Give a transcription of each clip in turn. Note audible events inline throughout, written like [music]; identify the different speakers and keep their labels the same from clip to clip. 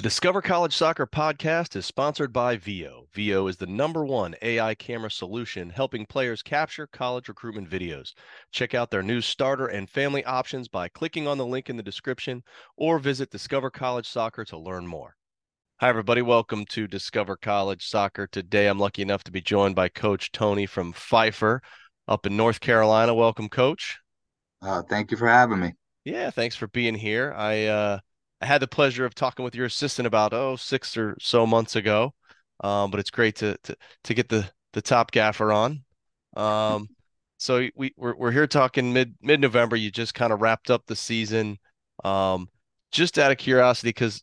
Speaker 1: The Discover College Soccer podcast is sponsored by Veo. Veo is the number one AI camera solution helping players capture college recruitment videos. Check out their new starter and family options by clicking on the link in the description or visit Discover College Soccer to learn more. Hi, everybody. Welcome to Discover College Soccer. Today, I'm lucky enough to be joined by Coach Tony from Pfeiffer up in North Carolina. Welcome, Coach.
Speaker 2: Uh, thank you for having me.
Speaker 1: Yeah, thanks for being here. I uh, I had the pleasure of talking with your assistant about oh six or so months ago, um, but it's great to to to get the the top gaffer on. Um, [laughs] so we we're we're here talking mid mid November. You just kind of wrapped up the season. Um, just out of curiosity, because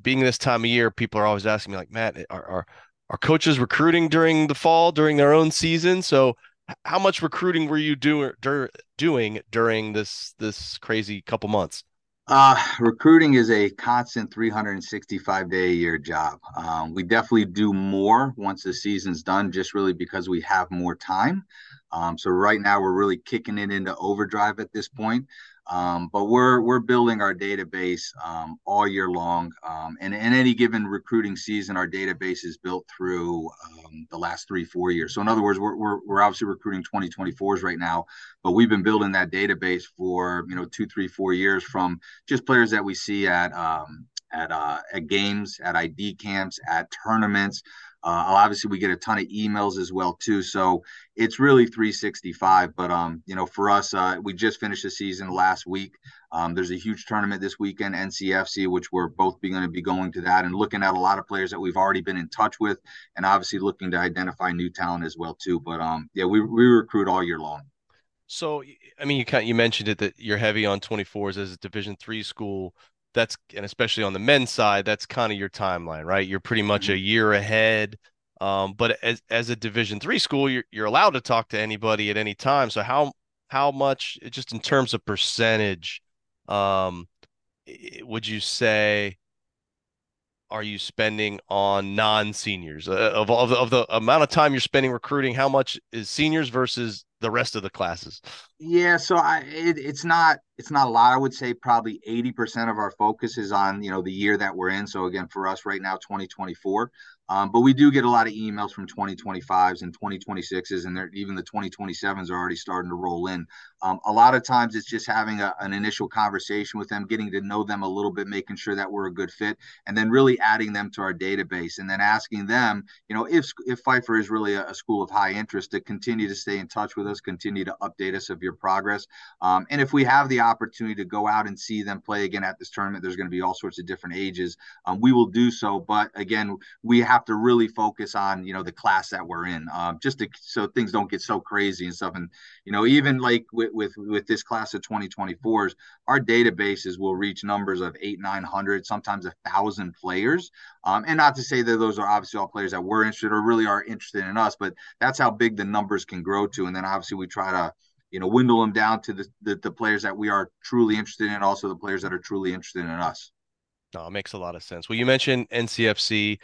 Speaker 1: being this time of year, people are always asking me like, Matt, are are are coaches recruiting during the fall during their own season? So how much recruiting were you doing doing during this this crazy couple months?
Speaker 2: Uh, recruiting is a constant 365 day a year job. Um, we definitely do more once the season's done, just really because we have more time. Um, so right now we're really kicking it into overdrive at this point. Um, but we're we're building our database um, all year long, um, and in any given recruiting season, our database is built through um, the last three four years. So in other words, we're, we're we're obviously recruiting 2024s right now, but we've been building that database for you know two three four years from just players that we see at um, at uh, at games, at ID camps, at tournaments. Uh, obviously, we get a ton of emails as well too. So it's really 365. But um, you know, for us, uh, we just finished the season last week. Um, there's a huge tournament this weekend, NCFC, which we're both going to be going to that and looking at a lot of players that we've already been in touch with, and obviously looking to identify new talent as well too. But um, yeah, we we recruit all year long.
Speaker 1: So, I mean, you kind you mentioned it that you're heavy on 24s as a Division three school that's and especially on the men's side, that's kind of your timeline, right? You're pretty much a mm-hmm. year ahead. Um, but as as a Division three school, you're you're allowed to talk to anybody at any time. So how how much just in terms of percentage, um, would you say are you spending on non-seniors uh, of, of, of the amount of time you're spending recruiting how much is seniors versus the rest of the classes.
Speaker 2: Yeah so i it, it's not it's not a lot. I would say probably 80% of our focus is on you know the year that we're in. So again for us right now 2024 um, but we do get a lot of emails from 2025s and 2026s, and even the 2027s are already starting to roll in. Um, a lot of times it's just having a, an initial conversation with them, getting to know them a little bit, making sure that we're a good fit, and then really adding them to our database, and then asking them, you know, if if Pfeiffer is really a, a school of high interest, to continue to stay in touch with us, continue to update us of your progress, um, and if we have the opportunity to go out and see them play again at this tournament, there's going to be all sorts of different ages. Um, we will do so, but again, we have have to really focus on you know the class that we're in um, just to, so things don't get so crazy and stuff. And you know even like with with, with this class of 2024s our databases will reach numbers of eight nine hundred sometimes a thousand players. Um, and not to say that those are obviously all players that we're interested or really are interested in us but that's how big the numbers can grow to. And then obviously we try to you know dwindle them down to the, the, the players that we are truly interested in also the players that are truly interested in us.
Speaker 1: No, it makes a lot of sense. Well, you mentioned NCFC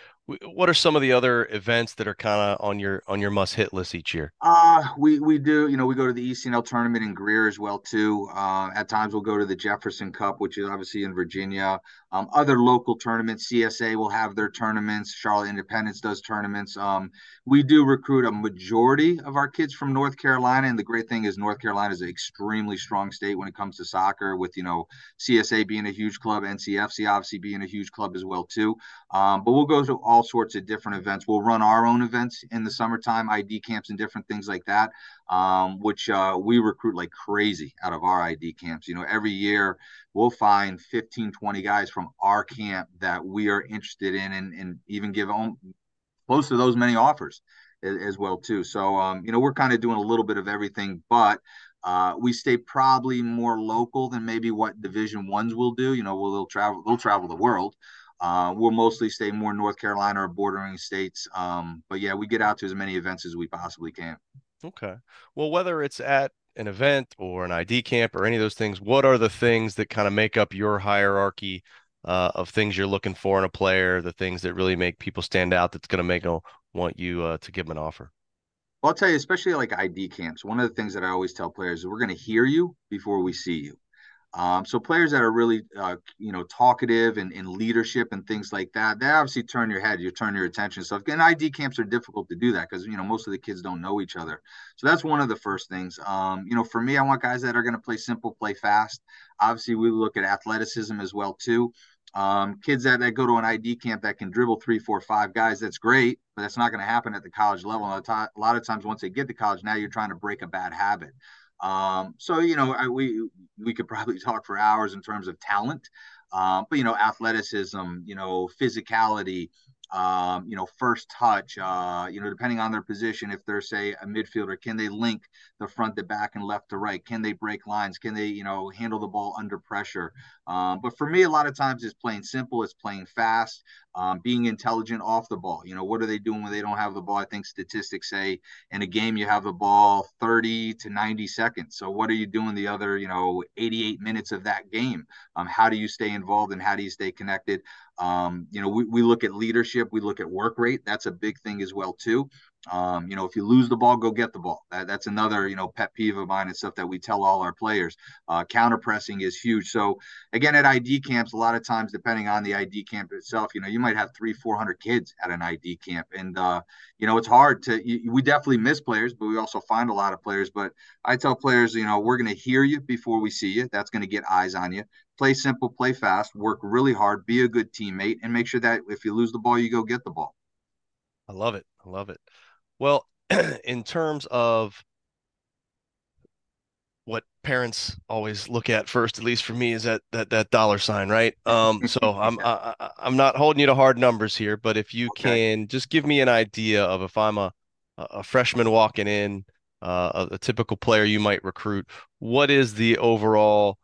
Speaker 1: what are some of the other events that are kind of on your on your must hit list each year?
Speaker 2: Uh we we do you know we go to the ECNL tournament in Greer as well too. Uh, at times we'll go to the Jefferson Cup, which is obviously in Virginia. Um, other local tournaments, CSA will have their tournaments. Charlotte Independence does tournaments. Um, we do recruit a majority of our kids from North Carolina, and the great thing is North Carolina is an extremely strong state when it comes to soccer. With you know CSA being a huge club, NCFC obviously being a huge club as well too. Um, but we'll go to all sorts of different events. We'll run our own events in the summertime, ID camps and different things like that, um, which uh, we recruit like crazy out of our ID camps. You know, every year we'll find 15, 20 guys from our camp that we are interested in and, and even give them close those many offers as, as well too. So, um, you know, we're kind of doing a little bit of everything, but uh, we stay probably more local than maybe what division ones will do. You know, we'll, they'll travel, they'll travel the world, uh, we'll mostly stay more North Carolina or bordering states. Um, but yeah, we get out to as many events as we possibly can.
Speaker 1: Okay. Well, whether it's at an event or an ID camp or any of those things, what are the things that kind of make up your hierarchy uh, of things you're looking for in a player? The things that really make people stand out that's going to make them want you uh, to give them an offer.
Speaker 2: Well, I'll tell you, especially like ID camps. One of the things that I always tell players is we're going to hear you before we see you. Um, so players that are really, uh, you know, talkative and, and leadership and things like that, they obviously turn your head, you turn your attention. So again, ID camps are difficult to do that because you know most of the kids don't know each other. So that's one of the first things. Um, you know, for me, I want guys that are going to play simple, play fast. Obviously, we look at athleticism as well too. Um, kids that, that go to an ID camp that can dribble three, four, five guys, that's great, but that's not going to happen at the college level. A lot of times, once they get to college, now you're trying to break a bad habit. Um, so you know, I, we we could probably [laughs] talk for hours in terms of talent, um, but you know, athleticism, you know, physicality, um, you know, first touch, uh, you know, depending on their position, if they're say a midfielder, can they link the front to back and left to right? Can they break lines? Can they, you know, handle the ball under pressure? Um, but for me, a lot of times it's playing simple, it's playing fast, um, being intelligent off the ball. You know, what are they doing when they don't have the ball? I think statistics say in a game you have the ball 30 to 90 seconds. So what are you doing the other, you know, 88 minutes of that game? Um, how do you stay involved and how do you stay connected? Um, you know, we, we look at leadership, we look at work rate. That's a big thing as well too. Um, you know, if you lose the ball, go get the ball. That, that's another, you know, pet peeve of mine and stuff that we tell all our players. Uh, counter pressing is huge. So again, at ID camps, a lot of times, depending on the ID camp itself, you know, you might have three, 400 kids at an ID camp. And, uh, you know, it's hard to, you, we definitely miss players, but we also find a lot of players. But I tell players, you know, we're going to hear you before we see you. That's going to get eyes on you. Play simple, play fast, work really hard, be a good teammate, and make sure that if you lose the ball, you go get the ball.
Speaker 1: I love it. I love it. Well, [clears throat] in terms of what parents always look at first, at least for me, is that that that dollar sign, right? Um, so [laughs] I'm I, I'm not holding you to hard numbers here, but if you okay. can just give me an idea of if I'm a a freshman walking in, uh, a, a typical player you might recruit, what is the overall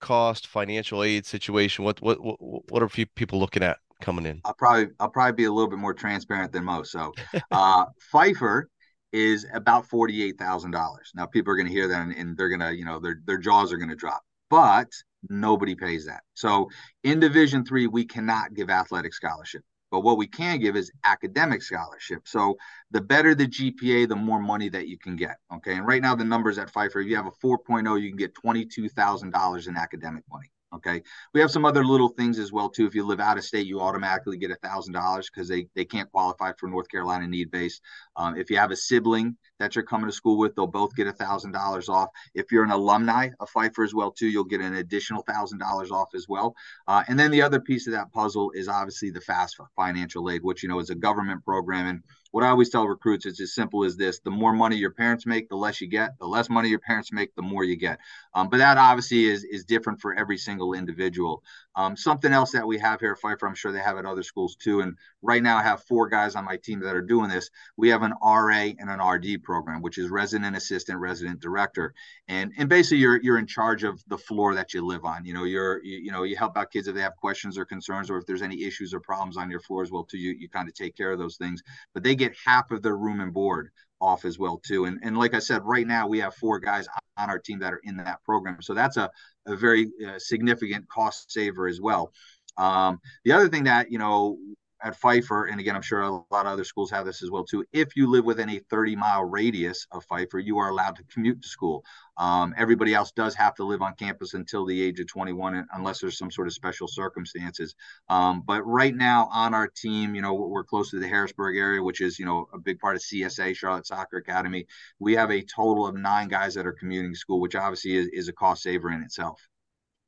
Speaker 1: cost, financial aid situation? What what what, what are people looking at coming in?
Speaker 2: I'll probably I'll probably be a little bit more transparent than most. So, uh, [laughs] Pfeiffer is about forty eight thousand dollars. Now, people are going to hear that and, and they're going to you know their their jaws are going to drop, but nobody pays that. So, in Division three, we cannot give athletic scholarship. But what we can give is academic scholarship. So the better the GPA, the more money that you can get. Okay. And right now, the numbers at Pfeiffer, if you have a 4.0, you can get $22,000 in academic money. Okay. We have some other little things as well too. If you live out of state, you automatically get a thousand dollars because they they can't qualify for North Carolina need based. Um, if you have a sibling that you're coming to school with, they'll both get a thousand dollars off. If you're an alumni of Pfeiffer as well too, you'll get an additional thousand dollars off as well. Uh, and then the other piece of that puzzle is obviously the FAFSA financial aid, which you know is a government program and what I always tell recruits is as simple as this: the more money your parents make, the less you get. The less money your parents make, the more you get. Um, but that obviously is is different for every single individual. Um, something else that we have here at Pfeiffer, I'm sure they have at other schools too. And right now, I have four guys on my team that are doing this. We have an RA and an RD program, which is resident assistant, resident director, and and basically you're you're in charge of the floor that you live on. You know, you're you, you know you help out kids if they have questions or concerns, or if there's any issues or problems on your floor as well too. You you kind of take care of those things. But they get half of their room and board off as well too. And and like I said, right now we have four guys on our team that are in that program, so that's a a very uh, significant cost saver as well. Um, the other thing that you know at Pfeiffer, and again, I'm sure a lot of other schools have this as well too. If you live within a 30 mile radius of Pfeiffer, you are allowed to commute to school. Um, everybody else does have to live on campus until the age of 21, unless there's some sort of special circumstances. Um, but right now on our team, you know, we're close to the Harrisburg area, which is, you know, a big part of CSA, Charlotte Soccer Academy. We have a total of nine guys that are commuting to school, which obviously is, is a cost saver in itself.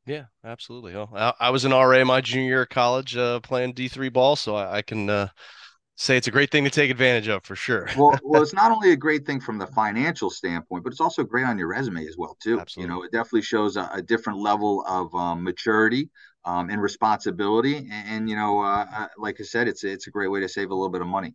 Speaker 1: Yeah, absolutely. Oh, I, I, was an RA my junior year of college uh, playing D3 ball, so I, I can uh, say it's a great thing to take advantage of for sure.
Speaker 2: well, [laughs] well, it's not only a great thing from the financial standpoint, but it's also great on your resume as well too. Absolutely. You know, it definitely shows a, a different level of um, maturity um, and responsibility, and, and you know, uh, uh like I said, it's it's a great way to save a little bit of money.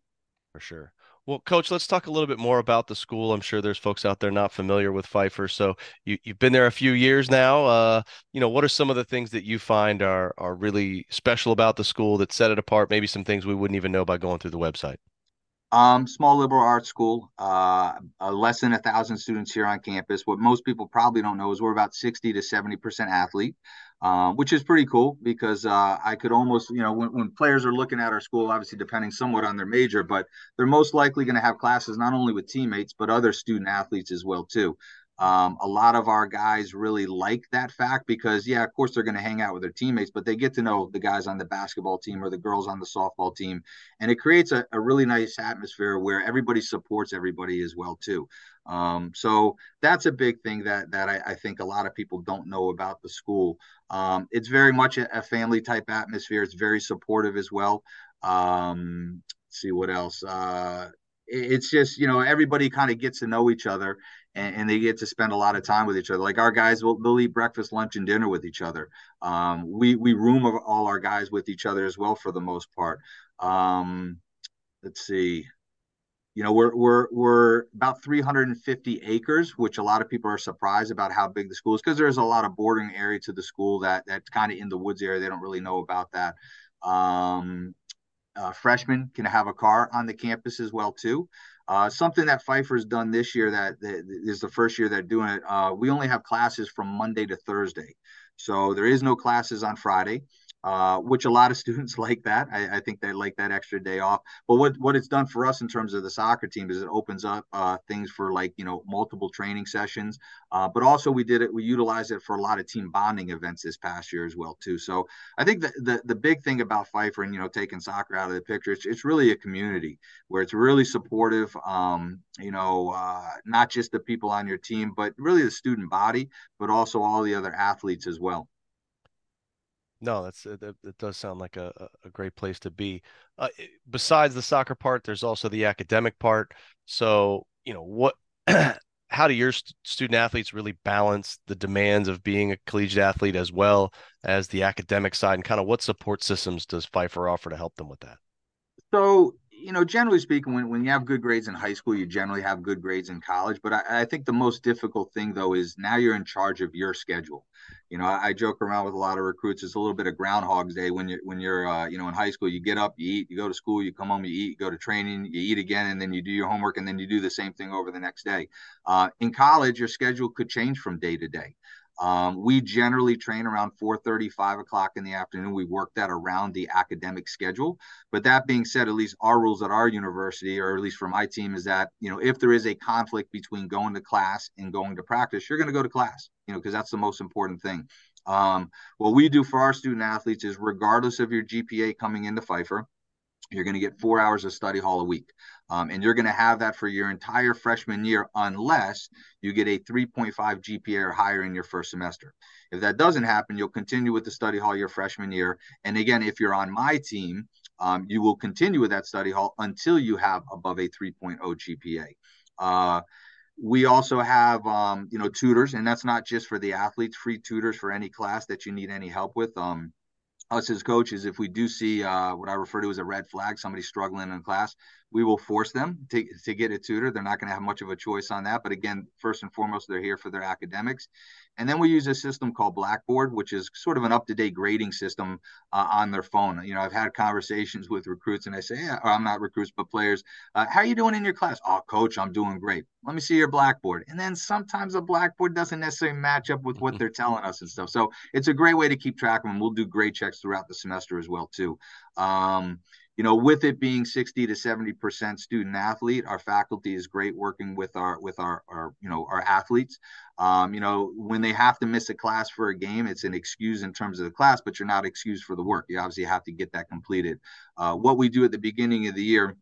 Speaker 1: For sure. Well, coach, let's talk a little bit more about the school. I'm sure there's folks out there not familiar with Pfeiffer. So you, you've been there a few years now. Uh, you know, what are some of the things that you find are are really special about the school that set it apart? Maybe some things we wouldn't even know by going through the website.
Speaker 2: Um, small liberal arts school, uh, less than a thousand students here on campus. What most people probably don't know is we're about 60 to 70% athlete, uh, which is pretty cool because uh, I could almost, you know, when, when, players are looking at our school, obviously depending somewhat on their major, but they're most likely going to have classes not only with teammates, but other student athletes as well, too. Um, a lot of our guys really like that fact because, yeah, of course, they're going to hang out with their teammates, but they get to know the guys on the basketball team or the girls on the softball team. And it creates a, a really nice atmosphere where everybody supports everybody as well, too. Um, so that's a big thing that that I, I, think a lot of people don't know about the school. Um, it's very much a, a, family type atmosphere. It's very supportive as well. Um, see what else. Uh, it's just you know everybody kind of gets to know each other and, and, they get to spend a lot of time with each other. Like our guys will they'll eat breakfast lunch and dinner with each other. Um, we we room all our guys with each other as well for the most part. Um, let's see. You know we're we're we're about 350 acres which a lot of people are surprised about how big the school is because there's a lot of bordering area to the school that that's kind of in the woods area. They don't really know about that. Um, uh, freshmen can have a car on the campus as well too. Uh, something that Pfeiffer's done this year that, that is the first year they're doing it. Uh, we only have classes from Monday to Thursday, so there is no classes on Friday uh, which a lot of [laughs] students like that. I, I, think they like that extra day off. But what what it's done for us in terms of the soccer team is it opens up uh, things for like you know multiple training sessions. Uh, but also we did it. We utilized it for a lot of team bonding events this past year as well too. So I think the the, the big thing about Pfeiffer and you know taking soccer out of the picture, it's, it's really a community where it's really supportive. Um, you know, uh, not just the people on your team, but really the student body, but also all the other athletes as well.
Speaker 1: No, that's it, it does sound like a, a great place to be. Uh, besides the soccer part, there's also the academic part. So, you know, what [clears throat] how do your st- student athletes really balance the demands of being a collegiate athlete as well as the academic side and kind of what support systems does Pfeiffer offer to help them with that?
Speaker 2: So, you know, generally speaking, when, when you have good grades in high school, you generally have good grades in college. But I, I think the most difficult thing, though, is now you're in charge of your schedule. You know, I, I, joke around with a lot of recruits. It's a little bit of Groundhog's Day when you're when you're uh, you know in high school. You get up, you eat, you go to school, you come home, you eat, you go to training, you eat again, and then you do your homework, and then you do the same thing over the next day. Uh, in college, your schedule could change from day to day. Um, we generally train around 4:30, 5 o'clock in the afternoon. We work that around the academic schedule. But that being said, at least our rules at our university, or at least for my team, is that you know if there is a conflict between going to class and going to practice, you're going to go to class. You know, because that's the most important thing. Um, what we do for our student athletes is, regardless of your GPA coming into Pfeiffer, you're going to get four hours of study hall a week. Um, and you're going to have that for your entire freshman year unless you get a 3.5 GPA or higher in your first semester. If that doesn't happen, you'll continue with the study hall your freshman year. And again, if you're on my team, um, you will continue with that study hall until you have above a 3.0 GPA. Uh, we also have um, you know tutors and that's not just for the athletes free tutors for any class that you need any help with um, us as coaches, if we do see uh, what I refer to as a red flag, somebody struggling in class, we will force them to, to get a tutor. They're not going to have much of a choice on that. But again, first and foremost, they're here for their academics. And then we use a system called Blackboard, which is sort of an up to date grading system uh, on their phone. You know, I've had conversations with recruits and I say, yeah, I'm not recruits, but players, uh, how are you doing in your class? Oh, coach, I'm doing great. Let me see your Blackboard. And then sometimes the Blackboard doesn't necessarily match up with what [laughs] they're telling us and stuff. So it's a great way to keep track of them. We'll do grade checks throughout the semester as well, too. Um, you know, with it being 60 to 70 percent student athlete, our faculty is great working with our with our, our you know our athletes. Um, you know, when they have to miss a class for a game, it's an excuse in terms of the class, but you're not excused for the work. You obviously have to get that completed. Uh, what we do at the beginning of the year,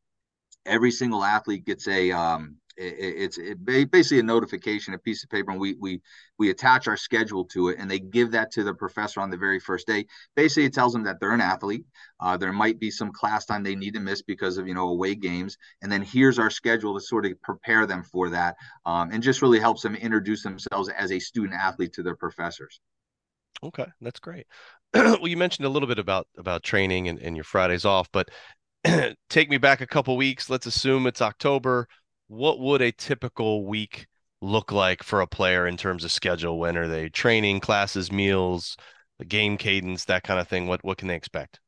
Speaker 2: every single athlete gets a um, it's it basically a notification, a piece of paper, and we we we attach our schedule to it, and they give that to the professor on the very first day. Basically, it tells them that they're an athlete. Uh, there might be some class time they need to miss because of you know away games, and then here's our schedule to sort of prepare them for that, um, and just really helps them introduce themselves as a student athlete to their professors.
Speaker 1: Okay, that's great. [clears throat] well, you mentioned a little bit about about training and, and your Fridays off, but [clears throat] take me back a couple weeks. Let's assume it's October what would a typical week look like for a player in terms of schedule? When are they training, classes, meals, game cadence, that kind of thing? What what can they expect?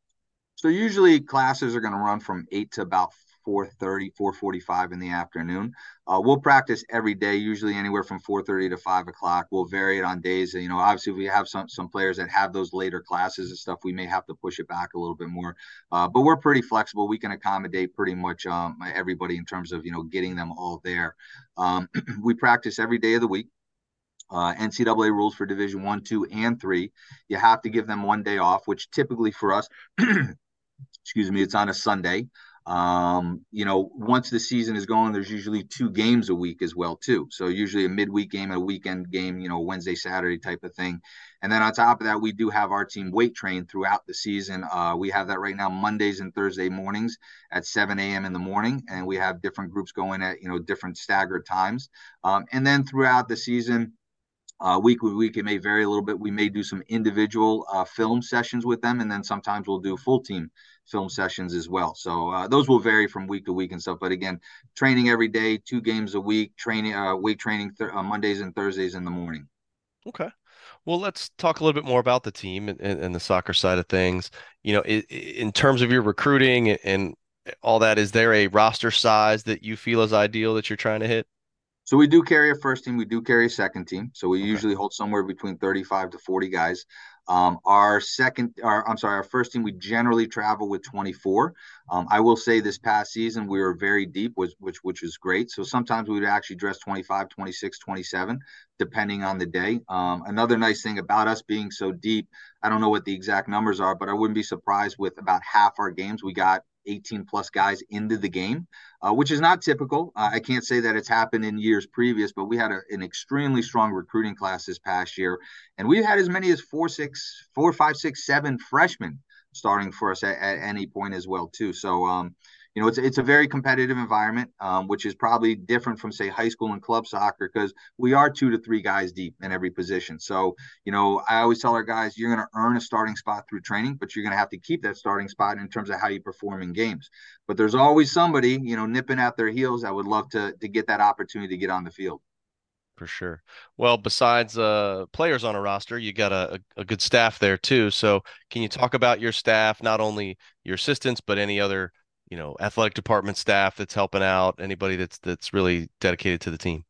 Speaker 2: So usually classes are going to run from eight to about 4.30 4.45 in the afternoon. Uh, we'll practice every day usually anywhere from 4.30 to 5 o'clock. We'll vary it on days you know obviously we have some some players that have those later classes and stuff we may have to push it back a little bit more. Uh, but we're pretty flexible. We can accommodate pretty much um, everybody in terms of you know getting them all there. Um, [clears throat] we practice every day of the week. Uh, NCAA rules for Division One, Two, and Three. You have to give them one day off, which typically for us, [clears throat] excuse me, it's on a Sunday. Um, you know, once the season is going, there's usually two games a week as well too. So usually a midweek game, and a weekend game, you know, Wednesday, Saturday type of thing. And then on top of that, we do have our team weight train throughout the season. Uh, we have that right now Mondays and Thursday mornings at 7 a.m. in the morning, and we have different groups going at you know different staggered times. Um, and then throughout the season, uh, week with week, it may vary a little bit. We may do some individual uh, film sessions with them, and then sometimes we'll do full team film sessions as well. So uh, those will vary from week to week and stuff. But again, training every day, two games a week, training uh, weight training th- uh, Mondays and Thursdays in the morning.
Speaker 1: Okay. Well, let's talk a little bit more about the team and, and the soccer side of things. You know, in, in terms of your recruiting and all that, is there a roster size that you feel is ideal that you're trying to hit?
Speaker 2: So we do carry a first team, we do carry a second team. So we okay. usually hold somewhere between 35 to 40 guys. Um, our second, our, I'm sorry, our first team, we generally travel with 24. Um, I will say this past season, we were very deep, which, which, which was great. So sometimes we would actually dress 25, 26, 27, depending on the day. Um, another nice thing about us being so deep, I don't know what the exact numbers are, but I wouldn't be surprised with about half our games. We got 18 plus guys into the game, uh, which is not typical. Uh, I can't say that it's happened in years previous, but we had a, an extremely strong recruiting class this past year, and we've had as many as four, six, four, five, six, seven freshmen starting for us at, at any point as well too. So um, you know, it's it's a very competitive environment, um, which is probably different from say high school and club soccer because we are two to three guys deep in every position. So, you know, I always tell our guys, you're going to earn a starting spot through training, but you're going to have to keep that starting spot in terms of how you perform in games. But there's always somebody, you know, nipping at their heels that would love to to get that opportunity to get on the field
Speaker 1: for sure. Well, besides uh, players on a roster, you got a, a, good staff there too. So, can you talk about your staff, not only your assistants, but any other you know athletic department staff that's helping out anybody that's that's really dedicated to the team.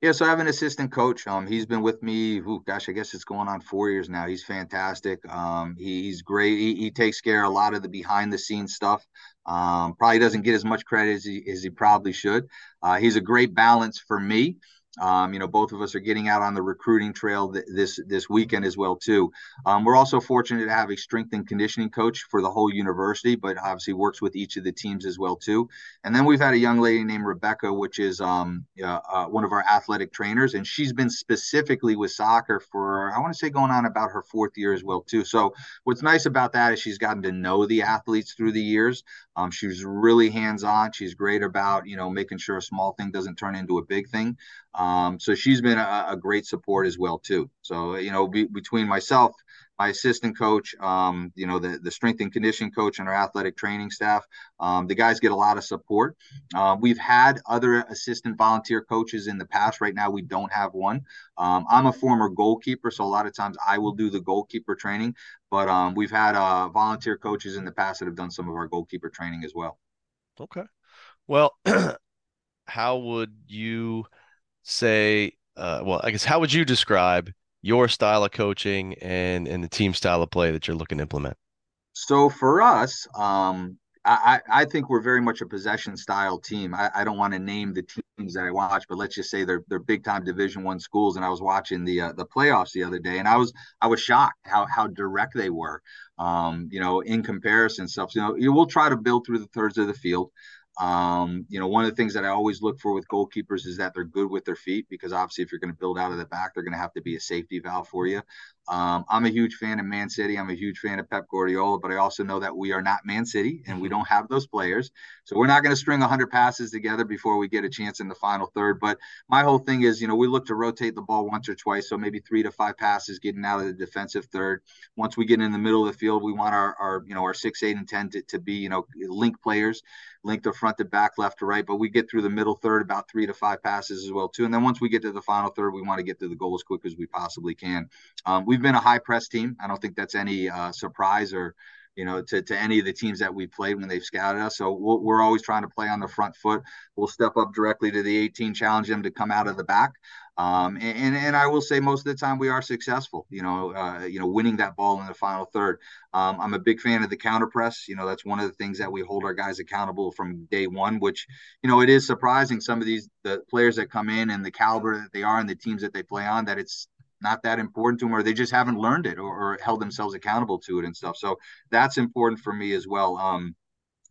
Speaker 2: Yeah so i have an assistant coach um he's been with me gosh i guess it's going on four years now he's fantastic um he, he's great he, he takes care of a lot of the behind the scenes stuff um probably doesn't get as much credit as he, as he probably should. Uh, he's a great balance for me um, you know, both of us are getting out on the recruiting trail th- this this weekend as well too. Um, we're also fortunate to have a strength and conditioning coach for the whole university, but obviously works with each of the teams as well too. And then we've had a young lady named Rebecca, which is um, uh, uh, one of our athletic trainers, and she's been specifically with soccer for I want to say going on about her fourth year as well too. So what's nice about that is she's gotten to know the athletes through the years. Um, she's really hands on. She's great about you know making sure a small thing doesn't turn into a big thing. Um, so she's been a, a, great support as well too. So you know, be, between myself, my assistant coach, um, you know, the the strength and conditioning coach, and our athletic training staff, um, the guys get a lot of support. Uh, we've had other assistant volunteer coaches in the past. Right now, we don't have one. Um, I'm a former goalkeeper, so a lot of times I will do the goalkeeper training. But um, we've had uh, volunteer coaches in the past that have done some of our goalkeeper training as well.
Speaker 1: Okay. Well, [clears throat] how would you? say, uh, well, I guess how would you describe your style of coaching and and the team style of play that you're looking to implement?
Speaker 2: So for us, um, I, I think we're very much a possession style team. I, I don't want to name the teams that I watch, but let's just say they're they're big time Division One schools. And I was watching the uh, the playoffs the other day, and I was I was shocked how how direct they were. Um, you know, in comparison, stuff. You know, you will try to build through the thirds of the field. Um, you know, one of the things that I always look for with goalkeepers is that they're good with their feet because obviously, if you're going to build out of the back, they're going to have to be a safety valve for you. Um, I'm a huge fan of Man City. I'm a huge fan of Pep Guardiola, but I also know that we are not Man City and we mm-hmm. don't have those players. So we're not going to string 100 passes together before we get a chance in the final third. But my whole thing is, you know, we look to rotate the ball once or twice. So maybe three to five passes getting out of the defensive third. Once we get in the middle of the field, we want our, our you know, our six, eight, and 10 to, to be, you know, link players, link the front to back, left to right. But we get through the middle third about three to five passes as well, too. And then once we get to the final third, we want to get to the goal as quick as we possibly can. Um, we've been a high press team. I don't think that's any uh, surprise or you know, to, to any of the teams that we played when they've scouted us. So we we are always trying to play on the front foot. We'll step up directly to the 18, challenge them to come out of the back. Um, and, and I will say most of the time we are successful, you know, uh, you know, winning that ball in the final third. Um, I'm a big fan of the counter press. You know, that's one of the things that we hold our guys accountable from day one, which, you know, it is surprising some of these, the players that come in and the caliber that they are and the teams that they play on, that it's not that important to them or they just haven't learned it or, or held themselves accountable to it and stuff. So that's important for me as well. Um,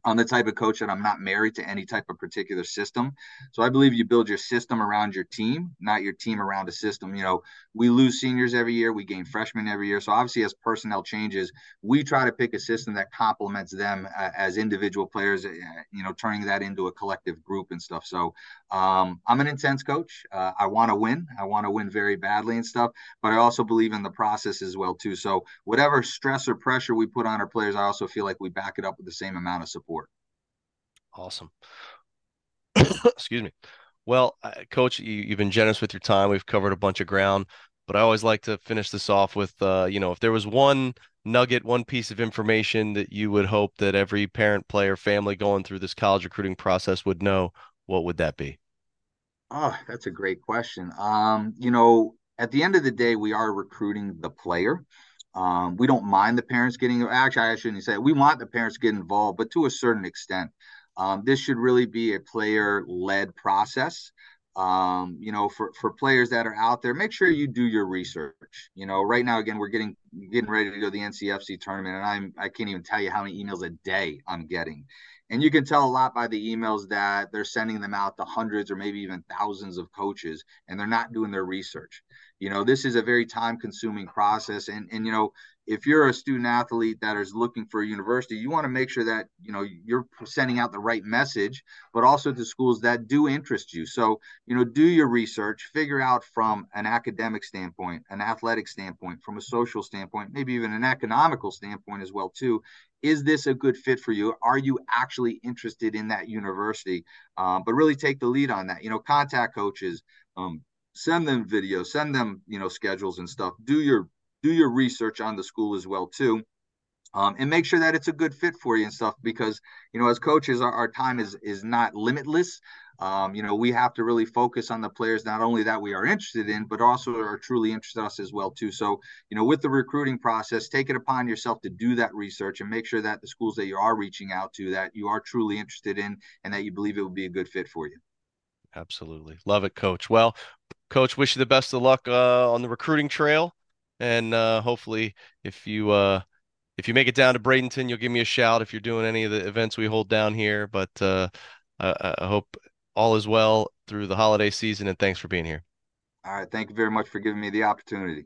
Speaker 2: I'm the type of coach that I'm not married to any type of particular system. So I believe you build your system around your team, not your team around a system. You know, we lose seniors every year, we gain freshmen every year. So obviously, as personnel changes, we try to pick a system that complements them uh, as individual players. Uh, you know, turning that into a collective group and stuff. So um, I'm an intense coach. Uh, I want to win. I want to win very badly and stuff. But I also believe in the process as well too. So whatever stress or pressure we put on our players, I also feel like we back it up with the same amount of support support.
Speaker 1: Awesome. Excuse me. Well, uh, Coach, you, have been generous with your time. We've covered a bunch of ground, but I always like to finish this off with, uh, you know, if there was one nugget, one piece of information that you would hope that every parent, player, family going through this college recruiting process would know, what would that be?
Speaker 2: Oh, that's a great question. Um, you know, at the end of the day, we are recruiting the player. Um, we don't mind the parents getting actually I shouldn't say it. we want the parents to get involved, but to a certain extent. Um, this should really be a player led process. Um, you know, for for players that are out there, make sure you do your research. You know, right now again, we're getting getting ready to go to the NCFC tournament, and I'm I can't even tell you how many emails a day I'm getting. And you can tell a lot by the emails that they're sending them out to hundreds or maybe even thousands of coaches, and they're not doing their research you know this is a very time consuming process. And and you know if you're a student athlete that is looking for a university you want to make sure that you know you're sending out the right message but also to schools that do interest you. So you know do your research figure out from an academic standpoint an athletic standpoint from a social standpoint maybe even an economical standpoint as well too. Is this a good fit for you? Are you actually interested in that university? Um, but really take the lead on that. You know contact coaches um, send them videos, send them, you know, schedules and stuff. Do your do your research on the school as well too. Um, and make sure that it's a good fit for you and stuff because you know as coaches our, our time is is not limitless. Um, you know we have to really focus on the players not only that we are interested in but also are truly interested in us as well too. So you know with the recruiting process take it upon yourself to do that research and make sure that the schools that you are reaching out to that you are truly interested in and that you believe it would be a good fit for you.
Speaker 1: Absolutely. Love it coach. Well coach wish you the best of luck uh, on the recruiting trail. And uh, hopefully if you uh, if you make it down to bradenton you'll give me a shout if you're doing any of the events we hold down here. But uh, I, I hope all is well through the holiday season and thanks for being here.
Speaker 2: All right. Thank you very much for giving me the opportunity